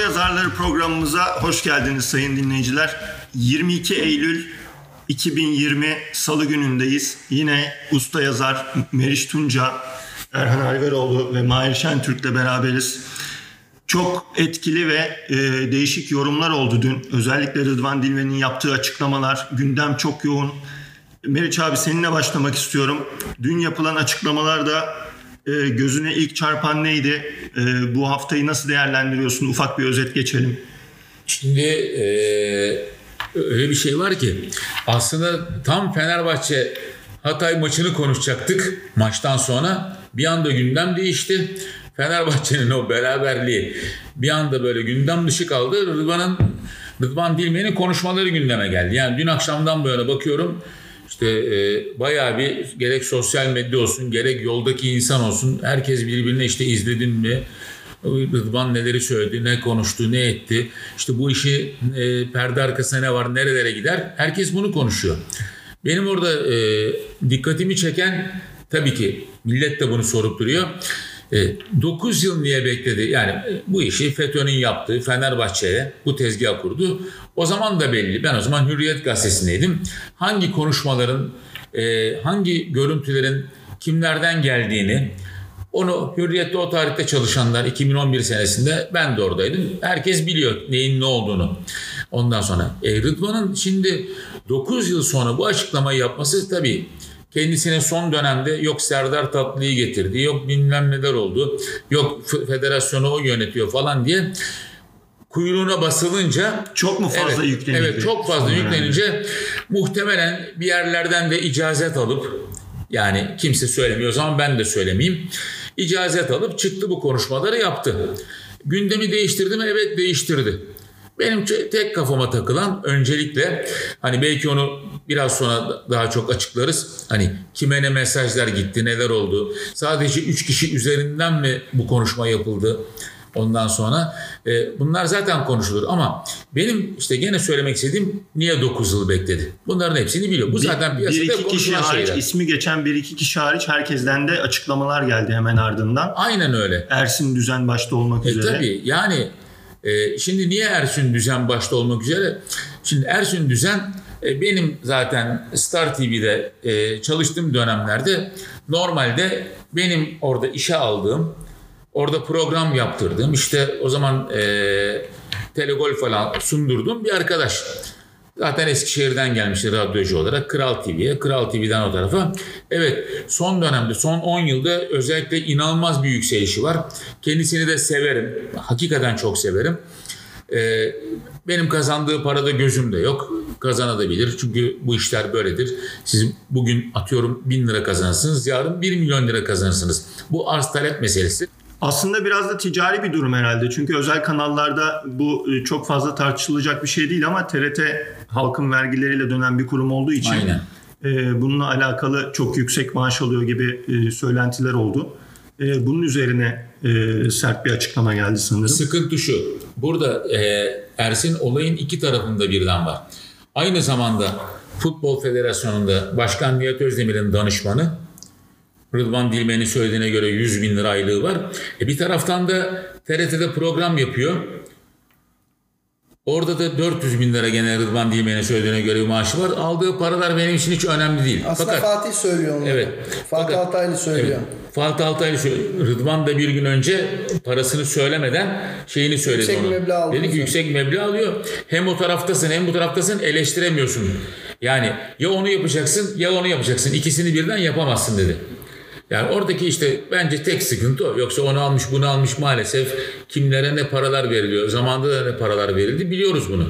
Yazarları programımıza hoş geldiniz sayın dinleyiciler. 22 Eylül 2020 Salı günündeyiz. Yine usta yazar Meriç Tunca, Erhan Ayveroğlu ve Mahir Şentürk'le beraberiz. Çok etkili ve e, değişik yorumlar oldu dün. Özellikle Rıdvan Dilmen'in yaptığı açıklamalar, gündem çok yoğun. Meriç abi seninle başlamak istiyorum. Dün yapılan açıklamalarda e, gözüne ilk çarpan neydi? E, bu haftayı nasıl değerlendiriyorsun? Ufak bir özet geçelim. Şimdi e, öyle bir şey var ki aslında tam Fenerbahçe Hatay maçını konuşacaktık maçtan sonra. Bir anda gündem değişti. Fenerbahçe'nin o beraberliği bir anda böyle gündem dışı kaldı. Rıdvan'ın Rıdvan Dilmen'in konuşmaları gündeme geldi. Yani dün akşamdan yana bakıyorum işte e, bayağı bir gerek sosyal medya olsun gerek yoldaki insan olsun herkes birbirine işte izledin mi Rıdvan neleri söyledi, ne konuştu, ne etti. İşte bu işi e, perde arkasına ne var, nerelere gider. Herkes bunu konuşuyor. Benim orada e, dikkatimi çeken tabii ki millet de bunu sorup duruyor. E, 9 yıl niye bekledi? Yani e, bu işi FETÖ'nün yaptığı Fenerbahçe'ye bu tezgah kurdu. O zaman da belli. Ben o zaman Hürriyet gazetesindeydim. Hangi konuşmaların, e, hangi görüntülerin kimlerden geldiğini, onu Hürriyet'te o tarihte çalışanlar 2011 senesinde ben de oradaydım. Herkes biliyor neyin ne olduğunu. Ondan sonra e, Rıdvan'ın şimdi 9 yıl sonra bu açıklamayı yapması tabii kendisine son dönemde yok Serdar Tatlı'yı getirdi, yok bilmem neler oldu, yok federasyonu o yönetiyor falan diye kuyruğuna basılınca çok mu fazla evet, yüklenildi? Evet çok fazla yüklenince yani. muhtemelen bir yerlerden de icazet alıp yani kimse söylemiyor o zaman ben de söylemeyeyim. İcazet alıp çıktı bu konuşmaları yaptı. Gündemi değiştirdi mi? Evet değiştirdi. Benim tek kafama takılan öncelikle hani belki onu biraz sonra daha çok açıklarız. Hani kime ne mesajlar gitti, neler oldu. Sadece 3 kişi üzerinden mi bu konuşma yapıldı? Ondan sonra e, bunlar zaten konuşulur ama benim işte gene söylemek istediğim niye 9 yıl bekledi? Bunların hepsini biliyor. Bu bir, zaten piyasada bir iki kişi hariç, şeyler. ismi geçen bir iki kişi hariç herkesten de açıklamalar geldi hemen ardından. Aynen öyle. Ersin Düzen başta olmak e, üzere. Tabii yani e, şimdi niye Ersin Düzen başta olmak üzere? Şimdi Ersin Düzen e, benim zaten Star TV'de e, çalıştığım dönemlerde normalde benim orada işe aldığım Orada program yaptırdım. İşte o zaman e, telegol falan sundurdum bir arkadaş. Zaten Eskişehir'den gelmişti radyocu olarak Kral TV'ye, Kral TV'den o tarafa. Evet son dönemde, son 10 yılda özellikle inanılmaz bir yükselişi var. Kendisini de severim. Hakikaten çok severim. Ee, benim kazandığı parada gözüm de yok. Kazanabilir. Çünkü bu işler böyledir. Siz bugün atıyorum bin lira kazanırsınız. Yarın bir milyon lira kazanırsınız. Bu arz talep meselesi. Aslında biraz da ticari bir durum herhalde. Çünkü özel kanallarda bu e, çok fazla tartışılacak bir şey değil ama TRT halkın vergileriyle dönen bir kurum olduğu için Aynen. E, bununla alakalı çok yüksek maaş alıyor gibi e, söylentiler oldu. Bunun üzerine sert bir açıklama geldi sanırım. Sıkıntı şu. Burada Ersin olayın iki tarafında birden var. Aynı zamanda Futbol Federasyonu'nda Başkan Nihat Özdemir'in danışmanı Rıdvan Dilmen'in söylediğine göre 100 bin lira aylığı var. E bir taraftan da TRT'de program yapıyor. Orada da 400 bin lira gene Rıdvan Dilmen'in söylediğine göre bir maaşı var. Aldığı paralar benim için hiç önemli değil. Aslında Fakat, Fatih söylüyor onu. Evet. Fatih Fakat, Altaylı söylüyor. Evet. Fatih Altaylı söylüyor. Rıdvan da bir gün önce parasını söylemeden şeyini söyledi yüksek onu. Meblağ Dedi ki yüksek meblağ alıyor. Hem o taraftasın hem bu taraftasın eleştiremiyorsun. Yani ya onu yapacaksın ya onu yapacaksın. İkisini birden yapamazsın dedi. Yani oradaki işte bence tek sıkıntı o. Yoksa onu almış bunu almış maalesef kimlere ne paralar veriliyor. Zamanında da ne paralar verildi biliyoruz bunu.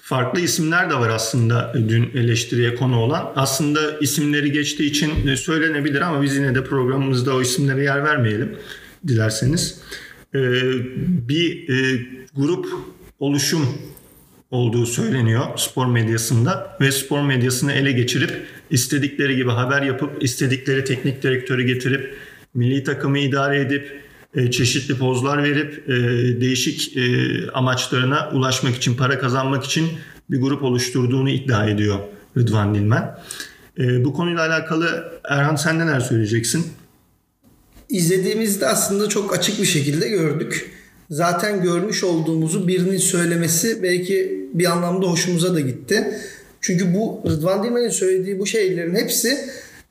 Farklı isimler de var aslında dün eleştiriye konu olan. Aslında isimleri geçtiği için söylenebilir ama biz yine de programımızda o isimlere yer vermeyelim dilerseniz. Ee, bir e, grup oluşum olduğu söyleniyor spor medyasında ve spor medyasını ele geçirip istedikleri gibi haber yapıp istedikleri teknik direktörü getirip milli takımı idare edip e, çeşitli pozlar verip e, değişik e, amaçlarına ulaşmak için para kazanmak için bir grup oluşturduğunu iddia ediyor Rıdvan Dilmen. Bu konuyla alakalı Erhan sen neler söyleyeceksin? İzlediğimizde aslında çok açık bir şekilde gördük. zaten görmüş olduğumuzu birinin söylemesi belki bir anlamda hoşumuza da gitti. Çünkü bu Rıdvan Dilmen'in söylediği bu şeylerin hepsi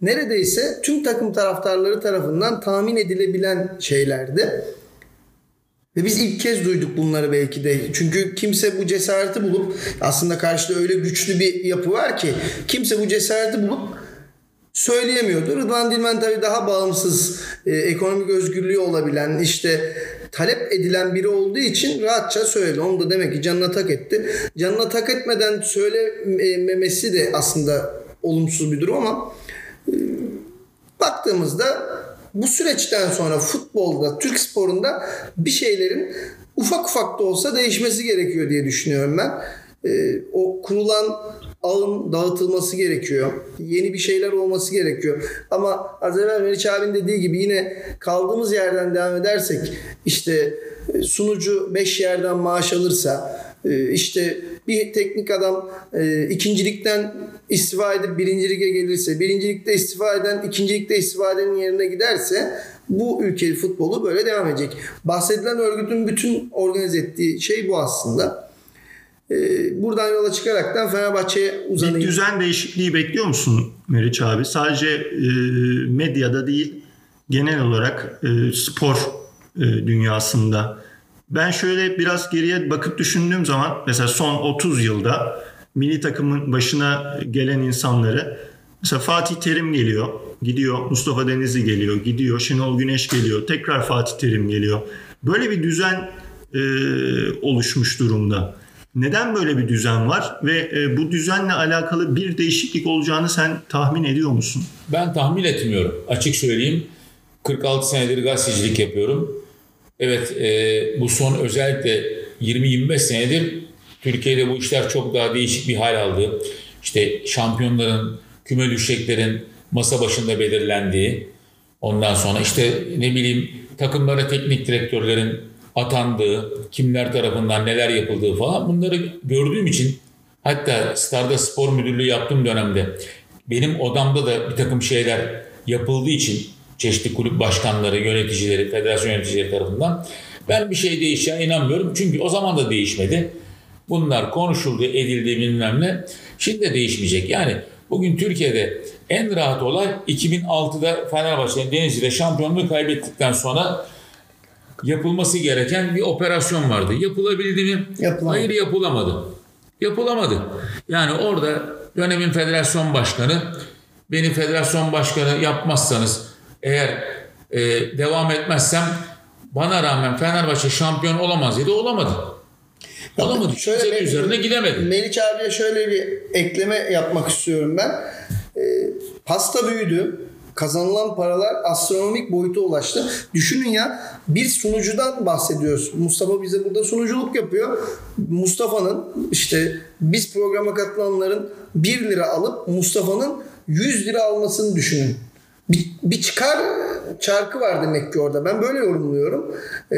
neredeyse tüm takım taraftarları tarafından tahmin edilebilen şeylerdi. Ve biz ilk kez duyduk bunları belki de. Çünkü kimse bu cesareti bulup aslında karşıda öyle güçlü bir yapı var ki kimse bu cesareti bulup söyleyemiyordu. Rıdvan Dilmen tabii daha bağımsız, e, ekonomik özgürlüğü olabilen, işte talep edilen biri olduğu için rahatça söyledi. Onu da demek ki canına tak etti. Canına tak etmeden söylememesi de aslında olumsuz bir durum ama e, baktığımızda bu süreçten sonra futbolda, Türk sporunda bir şeylerin ufak ufak da olsa değişmesi gerekiyor diye düşünüyorum ben. Ee, o kurulan ağın dağıtılması gerekiyor. Yeni bir şeyler olması gerekiyor. Ama az evvel Meriç abinin dediği gibi yine kaldığımız yerden devam edersek işte e, sunucu 5 yerden maaş alırsa e, işte bir teknik adam e, ikincilikten istifa edip birinci lige gelirse, birincilikte istifa eden ikincilikte istifa edenin yerine giderse bu ülke futbolu böyle devam edecek. Bahsedilen örgütün bütün organize ettiği şey bu aslında. Ee, buradan yola çıkaraktan Fenerbahçe'ye uzanayım. Bir düzen değişikliği bekliyor musun Meriç abi? Sadece e, medyada değil genel olarak e, spor e, dünyasında. Ben şöyle biraz geriye bakıp düşündüğüm zaman mesela son 30 yılda milli takımın başına gelen insanları mesela Fatih Terim geliyor, gidiyor, Mustafa Denizli geliyor, gidiyor, Şenol Güneş geliyor, tekrar Fatih Terim geliyor. Böyle bir düzen e, oluşmuş durumda. Neden böyle bir düzen var ve e, bu düzenle alakalı bir değişiklik olacağını sen tahmin ediyor musun? Ben tahmin etmiyorum. Açık söyleyeyim. 46 senedir gazetecilik yapıyorum. Evet e, bu son özellikle 20-25 senedir Türkiye'de bu işler çok daha değişik bir hal aldı. İşte şampiyonların, küme düşeceklerin masa başında belirlendiği, ondan sonra işte ne bileyim takımlara teknik direktörlerin atandığı, kimler tarafından neler yapıldığı falan bunları gördüğüm için hatta Star'da spor müdürlüğü yaptığım dönemde benim odamda da bir takım şeyler yapıldığı için çeşitli kulüp başkanları, yöneticileri, federasyon yöneticileri tarafından ben bir şey değişeceğine inanmıyorum. Çünkü o zaman da değişmedi. Bunlar konuşuldu, edildi bilmem ne. Şimdi de değişmeyecek. Yani bugün Türkiye'de en rahat olay 2006'da Fenerbahçe'nin Denizli'de şampiyonluğu kaybettikten sonra yapılması gereken bir operasyon vardı. Yapılabildi mi? Yapılamadı. Hayır yapılamadı. Yapılamadı. Yani orada dönemin federasyon başkanı beni federasyon başkanı yapmazsanız eğer e, devam etmezsem bana rağmen Fenerbahçe şampiyon olamaz dedi. Olamadı. Olamadı. Şöyle Kimsenin üzerine gidemedi. Meriç abiye şöyle bir ekleme yapmak istiyorum ben. E, pasta büyüdü kazanılan paralar astronomik boyuta ulaştı. Düşünün ya bir sunucudan bahsediyoruz. Mustafa bize burada sunuculuk yapıyor. Mustafa'nın işte biz programa katılanların 1 lira alıp Mustafa'nın 100 lira almasını düşünün. Bir, bir çıkar çarkı var demek ki orada. Ben böyle yorumluyorum. Ee,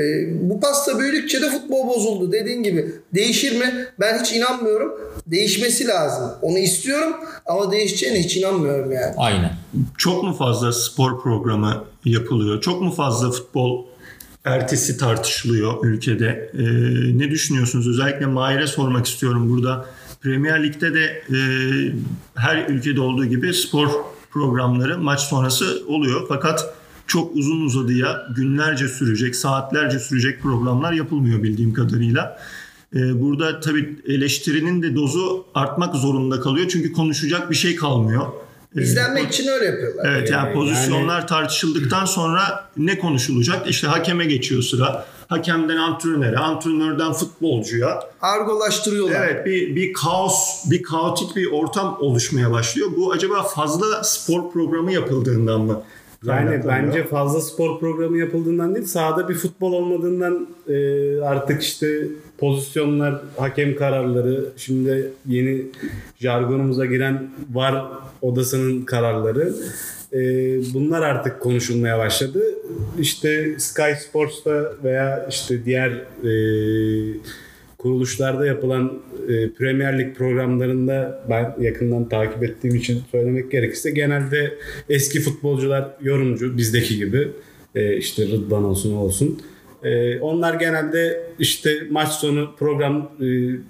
bu pasta büyüdükçe de futbol bozuldu. Dediğin gibi değişir mi? Ben hiç inanmıyorum. Değişmesi lazım. Onu istiyorum ama değişeceğine hiç inanmıyorum yani. Aynen. Çok mu fazla spor programı yapılıyor? Çok mu fazla futbol ertesi tartışılıyor ülkede? Ee, ne düşünüyorsunuz? Özellikle Mahir'e sormak istiyorum burada. Premier Lig'de de e, her ülkede olduğu gibi spor programları maç sonrası oluyor. Fakat çok uzun uzadıya günlerce sürecek, saatlerce sürecek programlar yapılmıyor bildiğim kadarıyla. Ee, burada tabii eleştirinin de dozu artmak zorunda kalıyor. Çünkü konuşacak bir şey kalmıyor. Ee, İzlenmek için öyle yapıyorlar. Evet yani pozisyonlar yani... tartışıldıktan sonra ne konuşulacak? İşte hakeme geçiyor sıra. Hakemden antrenöre, antrenörden futbolcuya. Argolaştırıyorlar. Evet bir, bir kaos, bir kaotik bir ortam oluşmaya başlıyor. Bu acaba fazla spor programı yapıldığından mı? Yani bence fazla spor programı yapıldığından değil, sahada bir futbol olmadığından e, artık işte pozisyonlar, hakem kararları, şimdi yeni jargonumuza giren var odasının kararları. E, bunlar artık konuşulmaya başladı. İşte Sky Sports'ta veya işte diğer e, kuruluşlarda yapılan e, Premier Lig programlarında ben yakından takip ettiğim için söylemek gerekirse genelde eski futbolcular yorumcu bizdeki gibi e, işte Rıdvan olsun olsun E, onlar genelde işte maç sonu program e,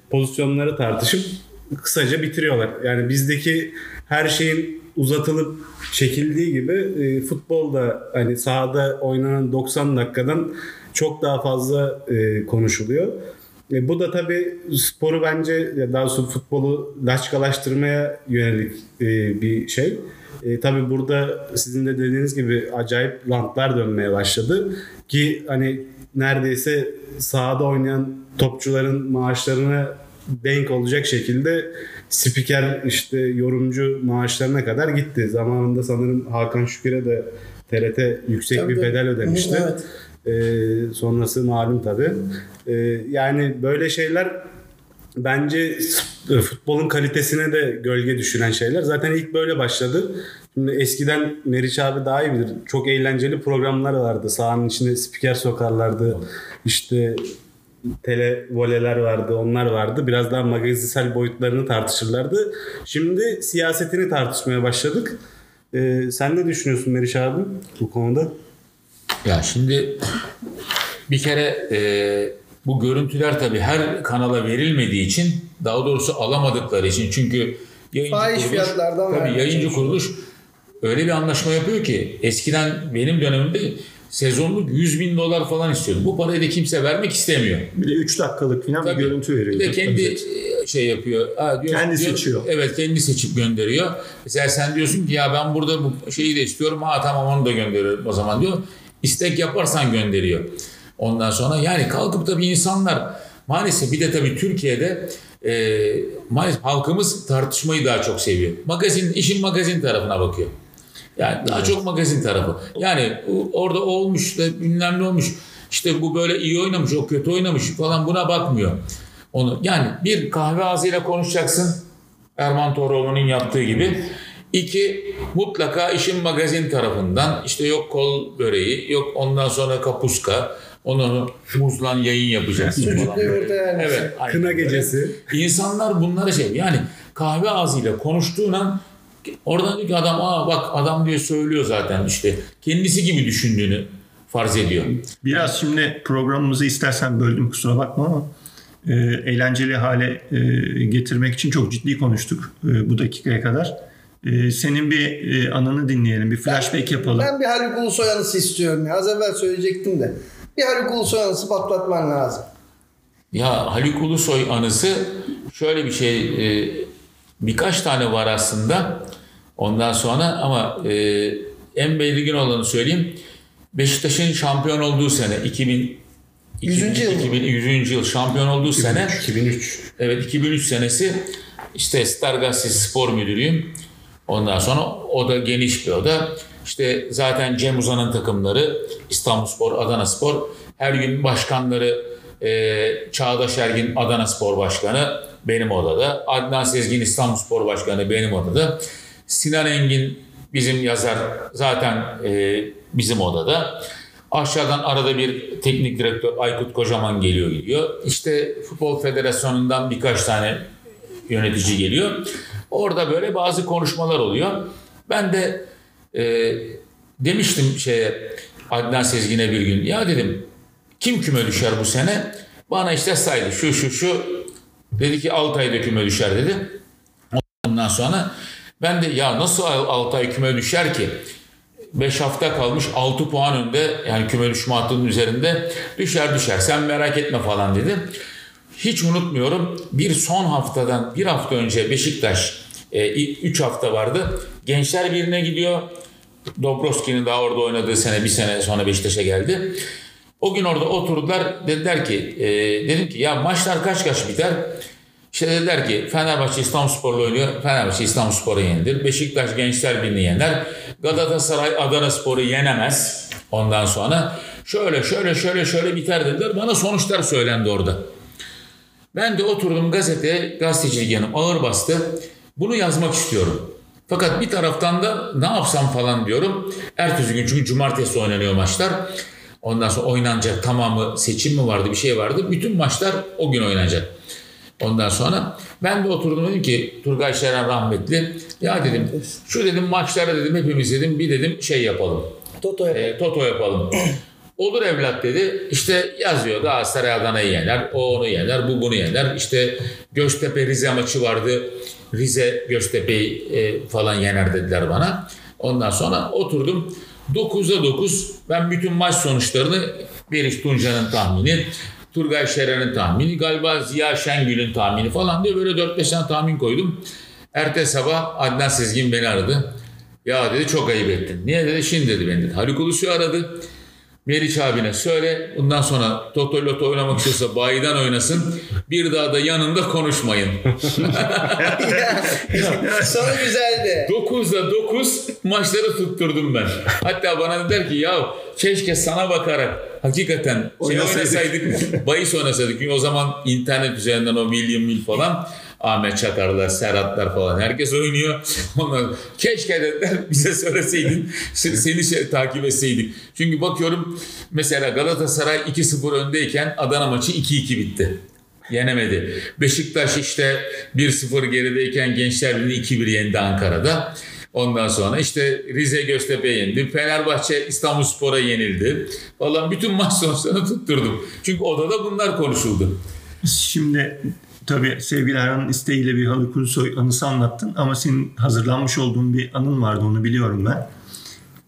pozisyonları tartışıp kısaca bitiriyorlar. Yani bizdeki her şeyin uzatılıp çekildiği gibi e, futbolda hani sahada oynanan 90 dakikadan çok daha fazla e, konuşuluyor. E, bu da tabii sporu bence daha doğrusu futbolu laçkalaştırmaya yönelik e, bir şey. E, tabii burada sizin de dediğiniz gibi acayip rantlar dönmeye başladı ki hani neredeyse sahada oynayan topçuların maaşlarına denk olacak şekilde spiker işte yorumcu maaşlarına kadar gitti. Zamanında sanırım Hakan Şükür'e de TRT yüksek Tabii bir de. bedel ödemişti. Evet. Ee, sonrası malum tabii. Ee, yani böyle şeyler bence futbolun kalitesine de gölge düşüren şeyler. Zaten ilk böyle başladı. Şimdi eskiden Meriç abi daha iyi bilir. Çok eğlenceli programlar vardı. Sahanın içine spiker sokarlardı. İşte tele voleler vardı, onlar vardı. Biraz daha magazinsel boyutlarını tartışırlardı. Şimdi siyasetini tartışmaya başladık. Ee, sen ne düşünüyorsun Meriç abi bu konuda? Ya şimdi bir kere e, bu görüntüler tabii her kanala verilmediği için daha doğrusu alamadıkları için çünkü yayıncı Fahiş kuruluş, tabii yayıncı kuruluş öyle bir anlaşma yapıyor ki eskiden benim dönemimde sezonluk 100 bin dolar falan istiyordu. Bu parayı da kimse vermek istemiyor. Bir de 3 dakikalık falan bir Tabii. görüntü veriyor. Bir de kendi Özet. e, şey yapıyor. Ha, diyor, Kendi diyor- seçiyor. Evet kendi seçip gönderiyor. Mesela sen diyorsun ki ya ben burada bu şeyi de istiyorum. Ha tamam onu da gönderiyorum o zaman diyor. İstek yaparsan gönderiyor. Ondan sonra yani kalkıp da bir insanlar maalesef bir de tabii Türkiye'de e, maalesef halkımız tartışmayı daha çok seviyor. Magazin, işin magazin tarafına bakıyor. Yani daha çok magazin tarafı. Yani orada olmuş da bilmem ne olmuş. İşte bu böyle iyi oynamış, o kötü oynamış falan buna bakmıyor. Onu yani bir kahve ağzıyla konuşacaksın. Erman Toroğlu'nun yaptığı gibi. İki, mutlaka işin magazin tarafından işte yok kol böreği, yok ondan sonra kapuska, onu muzlan yayın yapacaksın. Sucuklu yumurta yani. Evet. aynen Kına öyle. gecesi. İnsanlar bunlara şey yani kahve ağzıyla konuştuğun an oradan diyor ki adam aa bak adam diye söylüyor zaten işte kendisi gibi düşündüğünü farz ediyor. Biraz şimdi programımızı istersen böldüm kusura bakma ama e, eğlenceli hale e, getirmek için çok ciddi konuştuk e, bu dakikaya kadar. E, senin bir e, anını dinleyelim, bir flashback yapalım. Ben bir Haluk Ulusoy anısı istiyorum ya. Az evvel söyleyecektim de. Bir Haluk Ulusoy anısı patlatman lazım. Ya Haluk Ulusoy anısı şöyle bir şey e, birkaç tane var aslında ondan sonra ama e, en belirgin olanı söyleyeyim. Beşiktaş'ın şampiyon olduğu sene 2000 Yüzüncü yıl mı? 2000, 100. yıl şampiyon olduğu sene 2003. Evet 2003 senesi işte Star Gazetesi spor müdürüyüm. Ondan sonra o da geniş bir oda. İşte zaten Cem Uzan'ın takımları İstanbulspor, Adana Spor. Her gün başkanları e, Çağdaş Ergin Adana Spor Başkanı benim odada. Adnan Sezgin İstanbulspor Başkanı benim odada. Sinan Engin bizim yazar zaten e, bizim odada. Aşağıdan arada bir teknik direktör Aykut Kocaman geliyor gidiyor. İşte Futbol Federasyonu'ndan birkaç tane yönetici geliyor. Orada böyle bazı konuşmalar oluyor. Ben de e, demiştim şeye Adnan Sezgin'e bir gün ya dedim kim küme düşer bu sene? Bana işte saydı şu şu şu dedi ki Altay'da küme düşer dedi. Ondan sonra ben de ya nasıl Altay küme düşer ki? 5 hafta kalmış 6 puan önde yani küme düşme hattının üzerinde düşer düşer sen merak etme falan dedi. Hiç unutmuyorum bir son haftadan bir hafta önce Beşiktaş 3 hafta vardı. Gençler birine gidiyor. Dobrovski'nin daha orada oynadığı sene bir sene sonra Beşiktaş'a geldi. O gün orada oturdular dediler ki e, dedim ki ya maçlar kaç kaç biter? İşte dediler ki Fenerbahçe İstanbulspor'la oynuyor. Fenerbahçe İstanbulspor'u yenilir. Beşiktaş Gençler Birliği yener. Galatasaray Adana Spor'u yenemez. Ondan sonra şöyle şöyle şöyle şöyle biter dediler. Bana sonuçlar söylendi orada. Ben de oturdum gazeteye, gazetecilik yanım ağır bastı. Bunu yazmak istiyorum. Fakat bir taraftan da ne yapsam falan diyorum. Ertesi gün çünkü cumartesi oynanıyor maçlar. Ondan sonra oynanacak tamamı seçim mi vardı bir şey vardı. Bütün maçlar o gün oynanacak. Ondan sonra ben de oturdum dedim ki Turgay Şeren rahmetli. Ya dedim şu dedim maçlara dedim hepimiz dedim bir dedim şey yapalım. Toto yapalım. E, toto yapalım. Olur evlat dedi. İşte yazıyor Galatasaray Adana'yı yener. O onu yener. Bu bunu yener. İşte Göztepe Rize maçı vardı. Rize Göztepe'yi e, falan yener dediler bana. Ondan sonra oturdum. 9'a 9 ben bütün maç sonuçlarını Beriş Tunca'nın tahmini, Turgay Şeren'in tahmini, galiba Ziya Şengül'ün tahmini falan diye böyle 4-5 tane tahmin koydum. Ertesi sabah Adnan Sezgin beni aradı. Ya dedi çok ayıp ettin. Niye dedi? Şimdi dedi beni dedi. Haluk Ulusoy aradı. Meriç abine söyle. Bundan sonra Toto Loto oynamak istiyorsa bayiden oynasın. Bir daha da yanında konuşmayın. Sonra güzeldi. 9'da 9 maçları tutturdum ben. Hatta bana dediler ki ya keşke sana bakarak hakikaten şey oynasaydık, bahis oynasaydık. Çünkü o zaman internet üzerinden o milyon mil falan Ahmet Çakarlar, Serhatlar falan herkes oynuyor. Onlar keşke dediler bize söyleseydin seni şey, takip etseydik. Çünkü bakıyorum mesela Galatasaray 2-0 öndeyken Adana maçı 2-2 bitti. Yenemedi. Beşiktaş işte 1-0 gerideyken Gençler Birliği 2-1 yendi Ankara'da. Ondan sonra işte Rize Göztepe yendi. Fenerbahçe İstanbulspor'a yenildi. Falan bütün maç sonuçlarını tutturdum. Çünkü odada bunlar konuşuldu. Şimdi tabii sevgili Erhan'ın isteğiyle bir Haluk Ulusoy anısı anlattın ama senin hazırlanmış olduğun bir anın vardı onu biliyorum ben.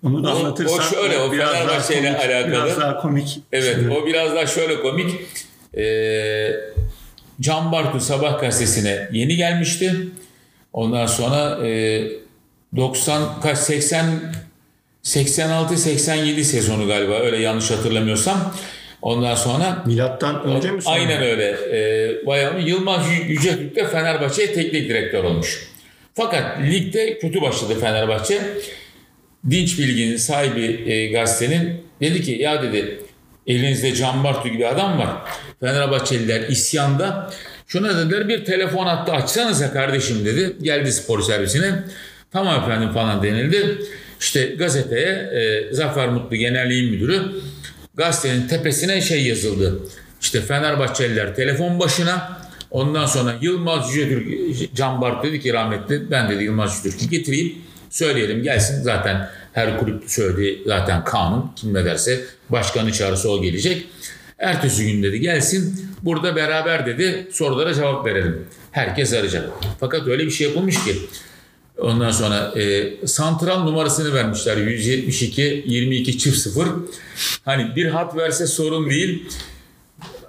Onu da O- anlatırsan o şöyle, o biraz daha komik- alakalı. Biraz daha komik. Evet Şimdi o biraz daha şöyle komik. Ee, Can Bartu Sabah gazetesine yeni gelmişti. Ondan sonra e, 90 kaç 80 86 87 sezonu galiba öyle yanlış hatırlamıyorsam. Ondan sonra Milattan önce mi sonra? Aynen öyle. Ee, bayağı Yılmaz Yü- Yücetürk de Fenerbahçe'ye teknik direktör olmuş. Fakat ligde kötü başladı Fenerbahçe. Dinç Bilgi'nin sahibi e, gazetenin dedi ki ya dedi elinizde Can Bartu gibi adam var. Fenerbahçeliler isyanda. Şuna dediler bir telefon hattı açsanıza kardeşim dedi. Geldi spor servisine. Tamam efendim falan denildi. İşte gazeteye e, Zafer Mutlu Genel Yayın Müdürü gazetenin tepesine şey yazıldı. İşte Fenerbahçeliler telefon başına. Ondan sonra Yılmaz Yücetürk, Can Bartu dedi ki rahmetli ben dedi Yılmaz Yücetürk'ü getireyim. Söyleyelim gelsin zaten her kulüp söyledi zaten kanun kim ne derse başkanı çağrısı o gelecek. Ertesi gün dedi gelsin burada beraber dedi sorulara cevap verelim. Herkes arayacak. Fakat öyle bir şey yapılmış ki Ondan sonra e, santral numarasını vermişler 172 22 çift 0. Hani bir hat verse sorun değil.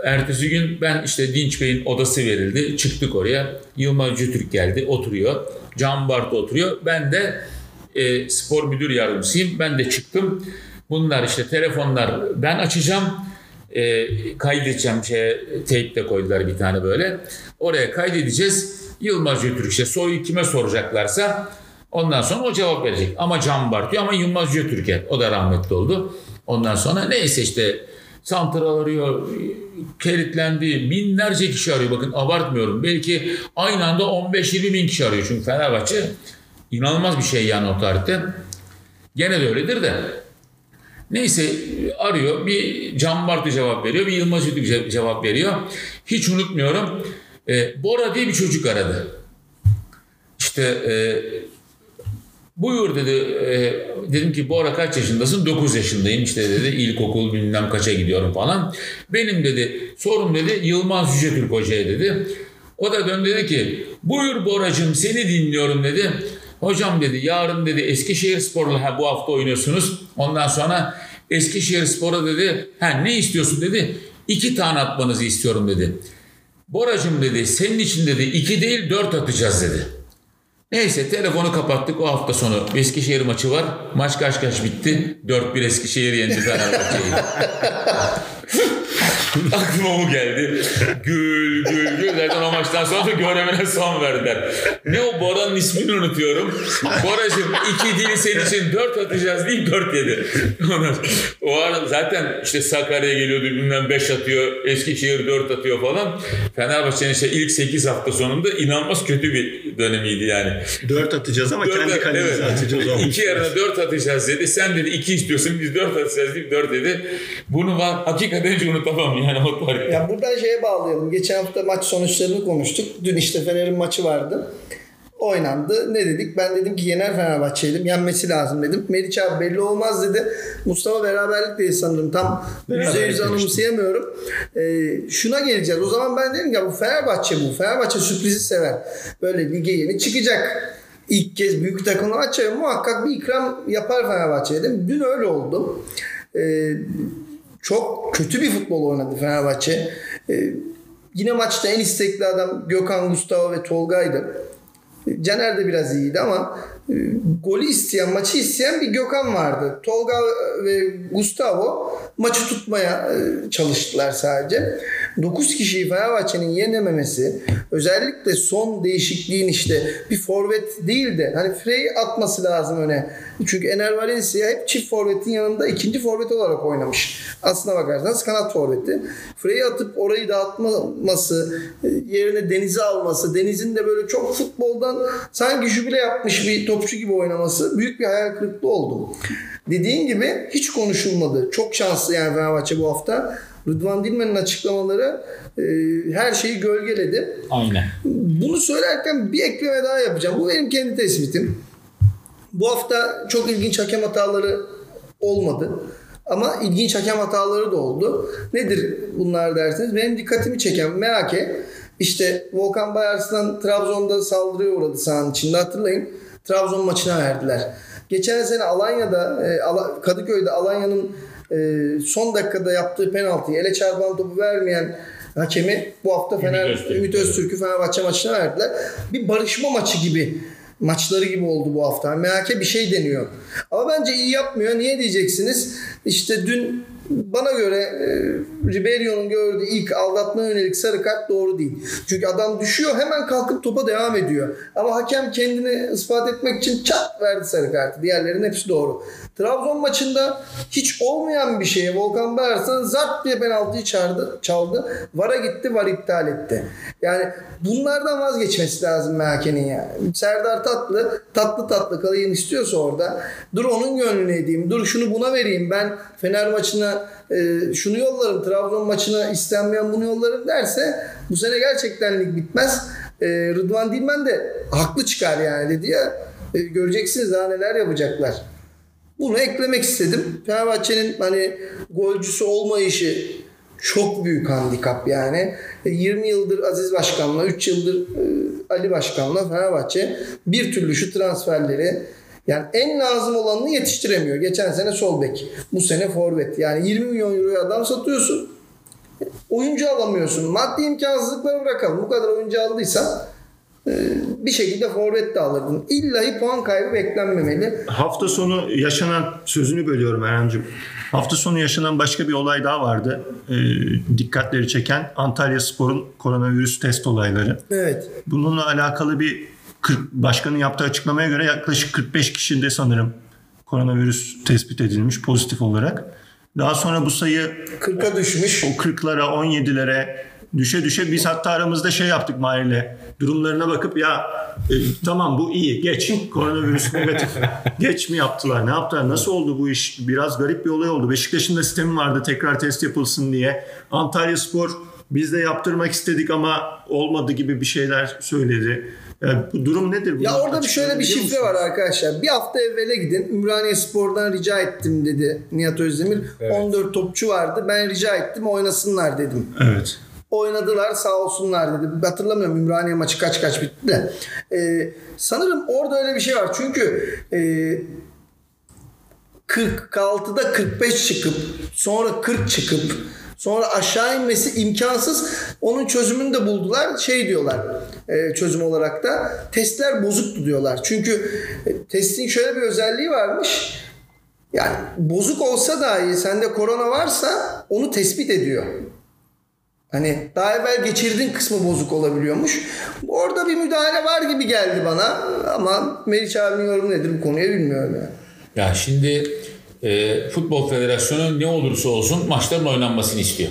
Ertesi gün ben işte Dinç Bey'in odası verildi. Çıktık oraya. Yılmaz Cütürk geldi oturuyor. Can Bartu oturuyor. Ben de e, spor müdür yardımcısıyım. Ben de çıktım. Bunlar işte telefonlar ben açacağım. E, kaydedeceğim şeye teyp de koydular bir tane böyle. Oraya kaydedeceğiz. Yılmaz Cütürk işte soyu kime soracaklarsa ondan sonra o cevap verecek. Ama Can Bartu ama Yılmaz Cütürk'e. O da rahmetli oldu. Ondan sonra neyse işte Santral arıyor, kilitlendi. Binlerce kişi arıyor. Bakın abartmıyorum. Belki aynı anda 15-20 bin kişi arıyor. Çünkü Fenerbahçe inanılmaz bir şey yani o tarihte. Gene de öyledir de. Neyse arıyor. Bir Can Bartu cevap veriyor. Bir Yılmaz Yütük ce- cevap veriyor. Hiç unutmuyorum. Ee, Bora diye bir çocuk aradı. İşte e, Buyur dedi. e, dedim ki Bora kaç yaşındasın? 9 yaşındayım işte dedi. İlkokul bilmem kaça gidiyorum falan. Benim dedi sorum dedi Yılmaz Yücetürk Hoca'ya dedi. O da döndü dedi ki buyur Boracığım seni dinliyorum dedi. Hocam dedi yarın dedi Eskişehir Spor'la ha, bu hafta oynuyorsunuz. Ondan sonra Eskişehir Spor'a dedi ha ne istiyorsun dedi. İki tane atmanızı istiyorum dedi. Boracığım dedi senin için dedi iki değil dört atacağız dedi. Neyse telefonu kapattık o hafta sonu Eskişehir maçı var. Maç kaç kaç bitti. 4-1 Eskişehir yendi Fenerbahçe'yi. Aklıma bu geldi. Gül gül gül derken o maçtan sonra da görevine son verdiler. Ne o Bora'nın ismini unutuyorum. Boracığım iki değil senin için dört atacağız deyip dört yedi. O ara zaten işte Sakarya geliyordu bilmem beş atıyor. Eskişehir dört atıyor falan. Fenerbahçe'nin işte ilk sekiz hafta sonunda inanılmaz kötü bir dönemiydi yani. 4 atacağız ama kendi Dört- kalemize evet. atacağız olmuş. İki yarına dört atacağız dedi. Sen dedi iki istiyorsun biz dört atacağız deyip dört dedi. Bunu ben hakikaten hiç unutamam yani o tarihte. Ya buradan şeye bağlayalım. Geçen hafta maç sonuçlarını konuştuk. Dün işte Fener'in maçı vardı. oynandı. Ne dedik? Ben dedim ki yener Fenerbahçe'ydim. Yenmesi lazım dedim. Meriç abi belli olmaz dedi. Mustafa beraberlik değil sanırım. Tam yüzde yüz anımsayamıyorum. Ee, şuna geleceğiz. O zaman ben dedim ya bu Fenerbahçe bu. Fenerbahçe sürprizi sever. Böyle lige yeni çıkacak. İlk kez büyük takımla açıyor. Muhakkak bir ikram yapar Fenerbahçe dedim. Dün öyle oldu. Ee, çok kötü bir futbol oynadı Fenerbahçe. Ee, yine maçta en istekli adam Gökhan, Gustavo ve Tolga'ydı. Caner de biraz iyiydi ama e, golü isteyen, maçı isteyen bir Gökhan vardı. Tolga ve Gustavo maçı tutmaya e, çalıştılar sadece. 9 kişiyi Fenerbahçe'nin yenememesi özellikle son değişikliğin işte bir forvet değil de hani Frey atması lazım öne. Çünkü Ener Valencia hep çift forvetin yanında ikinci forvet olarak oynamış. Aslına bakarsanız kanat forveti. Frey'i atıp orayı dağıtmaması, e, yerine Deniz'i alması, Deniz'in de böyle çok futboldan sanki jübile yapmış bir topçu gibi oynaması büyük bir hayal kırıklığı oldu. Dediğin gibi hiç konuşulmadı. Çok şanslı yani Fenerbahçe bu hafta. Rıdvan Dilmen'in açıklamaları e, her şeyi gölgeledi. Aynen. Bunu söylerken bir ekleme daha yapacağım. Bu benim kendi tespitim. Bu hafta çok ilginç hakem hataları olmadı. Ama ilginç hakem hataları da oldu. Nedir bunlar derseniz benim dikkatimi çeken Meake işte Volkan Bayarslan Trabzon'da saldırıya uğradı sahanın içinde hatırlayın. Trabzon maçına verdiler. Geçen sene Alanya'da e, Kadıköy'de Alanya'nın e, son dakikada yaptığı penaltıyı ele çarpan topu vermeyen hakemi bu hafta Fener Öztürk. Ümit Öztürk'ü Fenerbahçe maçına verdiler. Bir barışma maçı gibi maçları gibi oldu bu hafta. MHK bir şey deniyor. Ama bence iyi yapmıyor. Niye diyeceksiniz? İşte dün bana göre e, Ribeiro'nun gördüğü ilk aldatma yönelik sarı kart doğru değil. Çünkü adam düşüyor hemen kalkıp topa devam ediyor. Ama hakem kendini ispat etmek için çat verdi sarı kartı. Diğerlerinin hepsi doğru. Trabzon maçında hiç olmayan bir şeye Volkan Bayarslan zart diye penaltıyı çaldı, çaldı. VAR'a gitti, VAR iptal etti. Yani bunlardan vazgeçmesi lazım MHK'nin yani. Serdar Tatlı tatlı tatlı kalayım istiyorsa orada dur onun gönlünü edeyim. Dur şunu buna vereyim. Ben Fener maçına e, şunu yollarım. Trabzon maçına istenmeyen bunu yollarım derse bu sene gerçekten lig bitmez. E, Rıdvan Dilmen de haklı çıkar yani dedi ya. E, göreceksiniz daha neler yapacaklar. Bunu eklemek istedim. Fenerbahçe'nin hani golcüsü olmayışı çok büyük handikap yani. E, 20 yıldır Aziz Başkan'la, 3 yıldır e, Ali Başkan'la Fenerbahçe bir türlü şu transferleri yani en lazım olanını yetiştiremiyor. Geçen sene sol bek, bu sene forvet. Yani 20 milyon euroya adam satıyorsun. Oyuncu alamıyorsun. Maddi imkansızlıkları bırakalım. Bu kadar oyuncu aldıysan e, bir şekilde forvet de alırdın. İlla puan kaybı beklenmemeli. Hafta sonu yaşanan sözünü bölüyorum Erhan'cığım. Hafta sonu yaşanan başka bir olay daha vardı. Ee, dikkatleri çeken Antalya Spor'un koronavirüs test olayları. Evet. Bununla alakalı bir 40, başkanın yaptığı açıklamaya göre yaklaşık 45 kişide sanırım koronavirüs tespit edilmiş pozitif olarak. Daha sonra bu sayı 40'a düşmüş. o 40'lara 17'lere düşe düşe biz hatta aramızda şey yaptık Mahir'le durumlarına bakıp ya e, tamam bu iyi geç koronavirüs negatif geç mi yaptılar ne yaptılar nasıl oldu bu iş biraz garip bir olay oldu Beşiktaş'ın da sistemi vardı tekrar test yapılsın diye Antalya Spor biz de yaptırmak istedik ama olmadı gibi bir şeyler söyledi. Ya bu durum nedir? Ya Bunu orada bir şöyle bir şifre musunuz? var arkadaşlar. Bir hafta evvele gidin. Ümraniye Spor'dan rica ettim dedi Nihat Özdemir. Evet. 14 topçu vardı. Ben rica ettim oynasınlar dedim. Evet. Oynadılar sağ olsunlar dedi. Hatırlamıyorum Ümraniye maçı kaç kaç bitti de. Ee, sanırım orada öyle bir şey var. Çünkü e, 46'da 45 çıkıp sonra 40 çıkıp sonra aşağı inmesi imkansız. Onun çözümünü de buldular. Şey diyorlar e, çözüm olarak da testler bozuktu diyorlar. Çünkü e, testin şöyle bir özelliği varmış. Yani bozuk olsa dahi sende korona varsa onu tespit ediyor. Hani daha evvel geçirdiğin kısmı bozuk olabiliyormuş. Orada bir müdahale var gibi geldi bana. Ama Meriç abinin yorumu nedir bu konuya bilmiyorum yani. Ya şimdi e, Futbol Federasyonu ne olursa olsun maçların oynanmasını istiyor.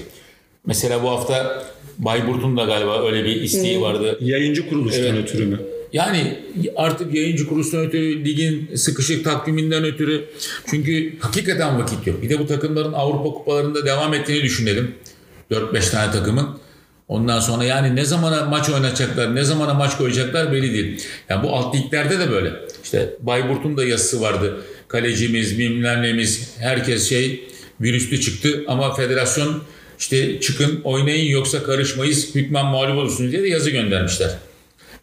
Mesela bu hafta Bayburt'un da galiba öyle bir isteği vardı. Yayıncı kuruluştan Evet. ötürü mü? Yani artık yayıncı kuruluştan ötürü, ligin sıkışık takviminden ötürü. Çünkü hakikaten vakit yok. Bir de bu takımların Avrupa kupalarında devam ettiğini düşünelim. 4-5 tane takımın. Ondan sonra yani ne zamana maç oynatacaklar, ne zamana maç koyacaklar belli değil. Yani bu alt liglerde de böyle. İşte Bayburt'un da yazısı vardı. Kalecimiz, bilmem nemiz, herkes şey virüslü çıktı ama federasyon işte çıkın oynayın yoksa karışmayız hükmen mağlup olursunuz diye de yazı göndermişler.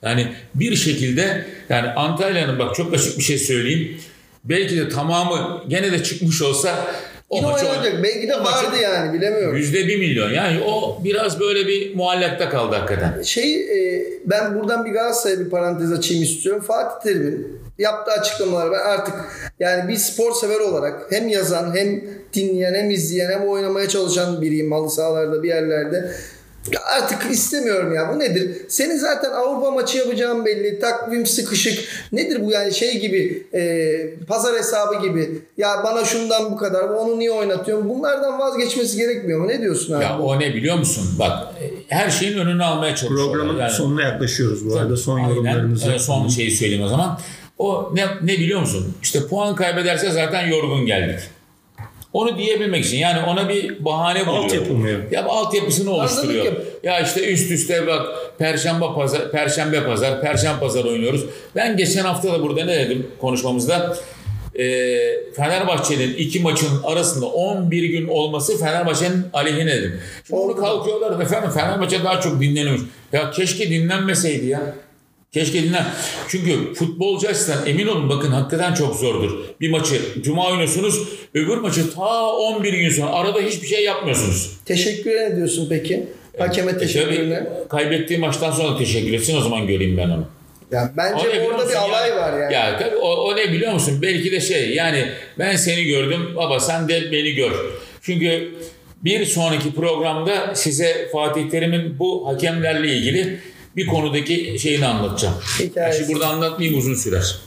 Yani bir şekilde yani Antalya'nın bak çok açık bir şey söyleyeyim. Belki de tamamı gene de çıkmış olsa o Yine maçı oynayacak. Belki de vardı yani bilemiyorum. Yüzde bir milyon. Yani o biraz böyle bir muallakta kaldı hakikaten. Şey e, ben buradan bir Galatasaray'a bir parantez açayım istiyorum. Fatih Terim'in yaptığı açıklamalar ben artık yani bir spor sever olarak hem yazan hem dinleyen hem izleyen hem oynamaya çalışan biriyim halı sahalarda bir yerlerde. Ya Artık istemiyorum ya. Bu nedir? Senin zaten Avrupa maçı yapacağın belli. Takvim sıkışık. Nedir bu yani şey gibi e, pazar hesabı gibi. Ya bana şundan bu kadar. Onu niye oynatıyorum? Bunlardan vazgeçmesi gerekmiyor mu? Ne diyorsun abi? Ya o ne biliyor musun? Bak her şeyin önünü almaya çalışıyorlar. Programın Yani- sonuna yaklaşıyoruz bu arada. Son yorumlarınızı. Son şeyi söyleyeyim o zaman. O ne, ne biliyor musun? İşte puan kaybederse zaten yorgun geldik. Onu diyebilmek için yani ona bir bahane buluyor. Altyapı mı? Ya bu altyapısını oluşturuyor. Ya işte üst üste bak perşembe pazar, perşembe pazar, perşembe pazar oynuyoruz. Ben geçen hafta da burada ne dedim konuşmamızda? Ee, Fenerbahçe'nin iki maçın arasında 11 gün olması Fenerbahçe'nin aleyhine dedim. Şimdi onu kalkıyorlar efendim Fenerbahçe daha çok dinleniyormuş. Ya keşke dinlenmeseydi ya. Keşke dinlen. Çünkü futbolcu açısından emin olun bakın hakikaten çok zordur. Bir maçı cuma oynuyorsunuz öbür maçı ta 11 gün sonra arada hiçbir şey yapmıyorsunuz. Teşekkür ne diyorsun peki? Hakeme E teşekkürler. kaybettiği maçtan sonra teşekkür etsin o zaman göreyim ben onu. Ya O bence biliyor orada bir alay ya? var yani. Ya tabii o, o ne biliyor musun? Belki de şey yani ben seni gördüm baba sen de beni gör. Çünkü bir sonraki programda size Fatih Terim'in bu hakemlerle ilgili bir konudaki şeyini anlatacağım. Hikayesi. Şimdi burada anlatmayayım uzun sürer.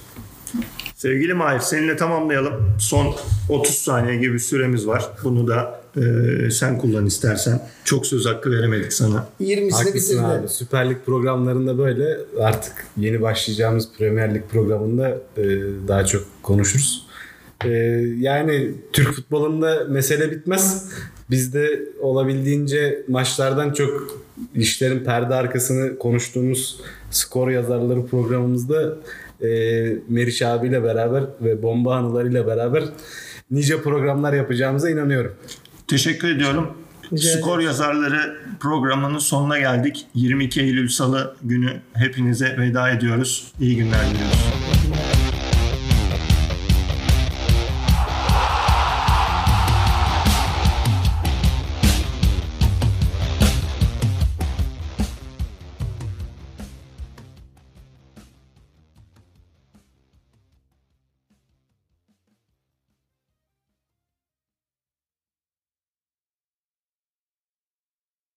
Sevgili Mahir seninle tamamlayalım. Son 30 saniye gibi bir süremiz var. Bunu da e, sen kullan istersen. Çok söz hakkı veremedik sana. 20'sini Haklısın bitirdi. abi. Süper Lig programlarında böyle artık yeni başlayacağımız Premier Lig programında e, daha çok konuşuruz. E, yani Türk futbolunda mesele bitmez. Biz de olabildiğince maçlardan çok işlerin perde arkasını konuştuğumuz skor yazarları programımızda e, Meriç abiyle beraber ve bomba anılarıyla beraber nice programlar yapacağımıza inanıyorum. Teşekkür ediyorum. Rica Skor yazarları programının sonuna geldik. 22 Eylül Salı günü hepinize veda ediyoruz. İyi günler diliyoruz.